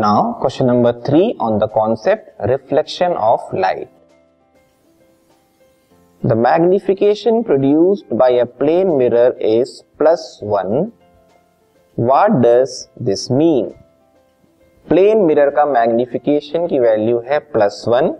Now, question number three on the concept reflection of light. The magnification produced by a plane mirror is plus 1. What does this mean? Plane mirror का magnification की value है plus one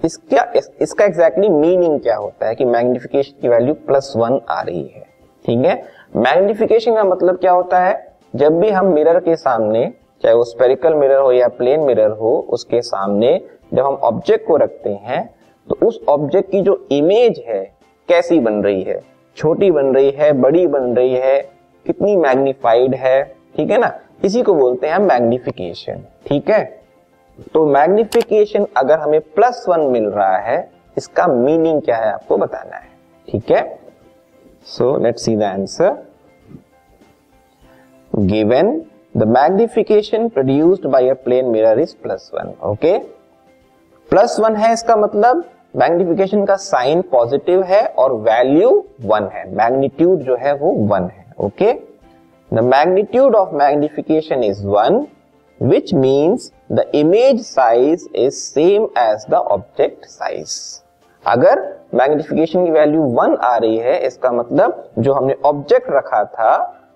इसका इसका exactly exactly meaning क्या होता है कि magnification की वैल्यू प्लस वन आ रही है ठीक है मैग्निफिकेशन का मतलब क्या होता है जब भी हम मिरर के सामने चाहे वो स्पेरिकल मिरर हो या प्लेन मिरर हो, उसके सामने जब हम ऑब्जेक्ट को रखते हैं तो उस ऑब्जेक्ट की जो इमेज है, कैसी बन रही है? छोटी बन रही है, बड़ी बन रही है, कितनी मैग्निफाइड है? ठीक है ना? इसी को बोलते हैं हम मैग्निफिकेशन ठीक है? तो मैग्निफिकेशन अगर हमें प्लस वन मिल रहा है, इसका मीनिंग क्या है आपको बताना है? ठीक है? So let see the answer given magnification produced by a plane mirror is plus one okay plus one है इसका मतलब मैग्निफिकेशन का साइन पॉजिटिव है और वैल्यू वन है। मैग्नीट्यूड जो है वो वन है okay the magnitude of magnification is one which means the image size is same as the object size अगर मैग्निफिकेशन की वैल्यू वन आ रही है, इसका मतलब जो हमने ऑब्जेक्ट रखा था,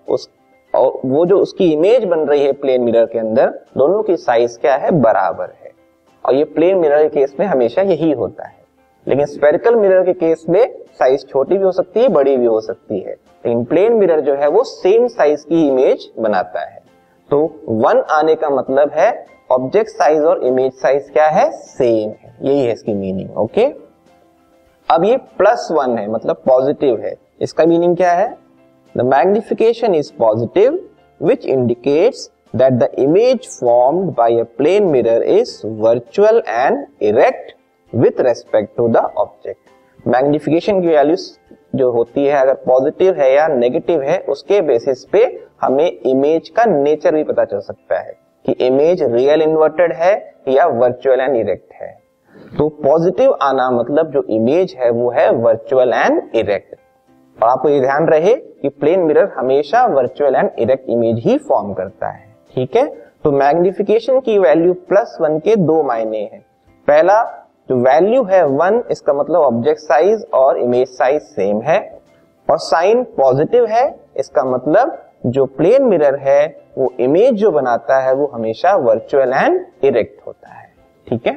उस और वो जो उसकी इमेज बन रही है प्लेन मिरर के अंदर, दोनों की साइज़ क्या है? बराबर है। और ये प्लेन मिरर के केस में हमेशा यही होता है। लेकिन स्पेरिकल मिरर के केस में साइज़ छोटी भी हो सकती है, बड़ी भी हो सकती है। लेकिन प्लेन मिरर जो है, वो सेम साइज़ की इमेज बनाता है। तो वन आने का मतलब है ऑब्जेक्ट साइज़ और इमेज साइज़ क्या है? सेम है। यही है इसकी मीनिंग ओके अब ये प्लस वन है मतलब पॉजिटिव है। इसका मीनिंग क्या है? The magnification is positive, which indicates that the image formed by a plane mirror is virtual and erect with respect to the object. Magnification की वैल्यू जो होती है अगर पॉजिटिव है या नेगेटिव है उसके बेसिस पे हमें इमेज का नेचर भी पता चल सकता है कि इमेज रियल इन्वर्टेड है या वर्चुअल एंड इरेक्ट है तो पॉजिटिव आना मतलब जो इमेज है वो है वर्चुअल एंड इरेक्ट और आपको ये ध्यान रहे कि प्लेन मिरर हमेशा वर्चुअल एंड इरेक्ट इमेज ही फॉर्म करता है। ठीक है? तो मैग्निफिकेशन की वैल्यू प्लस वन के दो मायने हैं। पहला, जो वैल्यू है वन, इसका मतलब ऑब्जेक्ट साइज़ और इमेज साइज़ सेम है। और साइन पॉजिटिव है, इसका मतलब जो प्लेन मिरर है, वो इमेज जो बनाता है, वो हमेशा वर्चुअल एंड इरेक्ट होता है। ठीक है?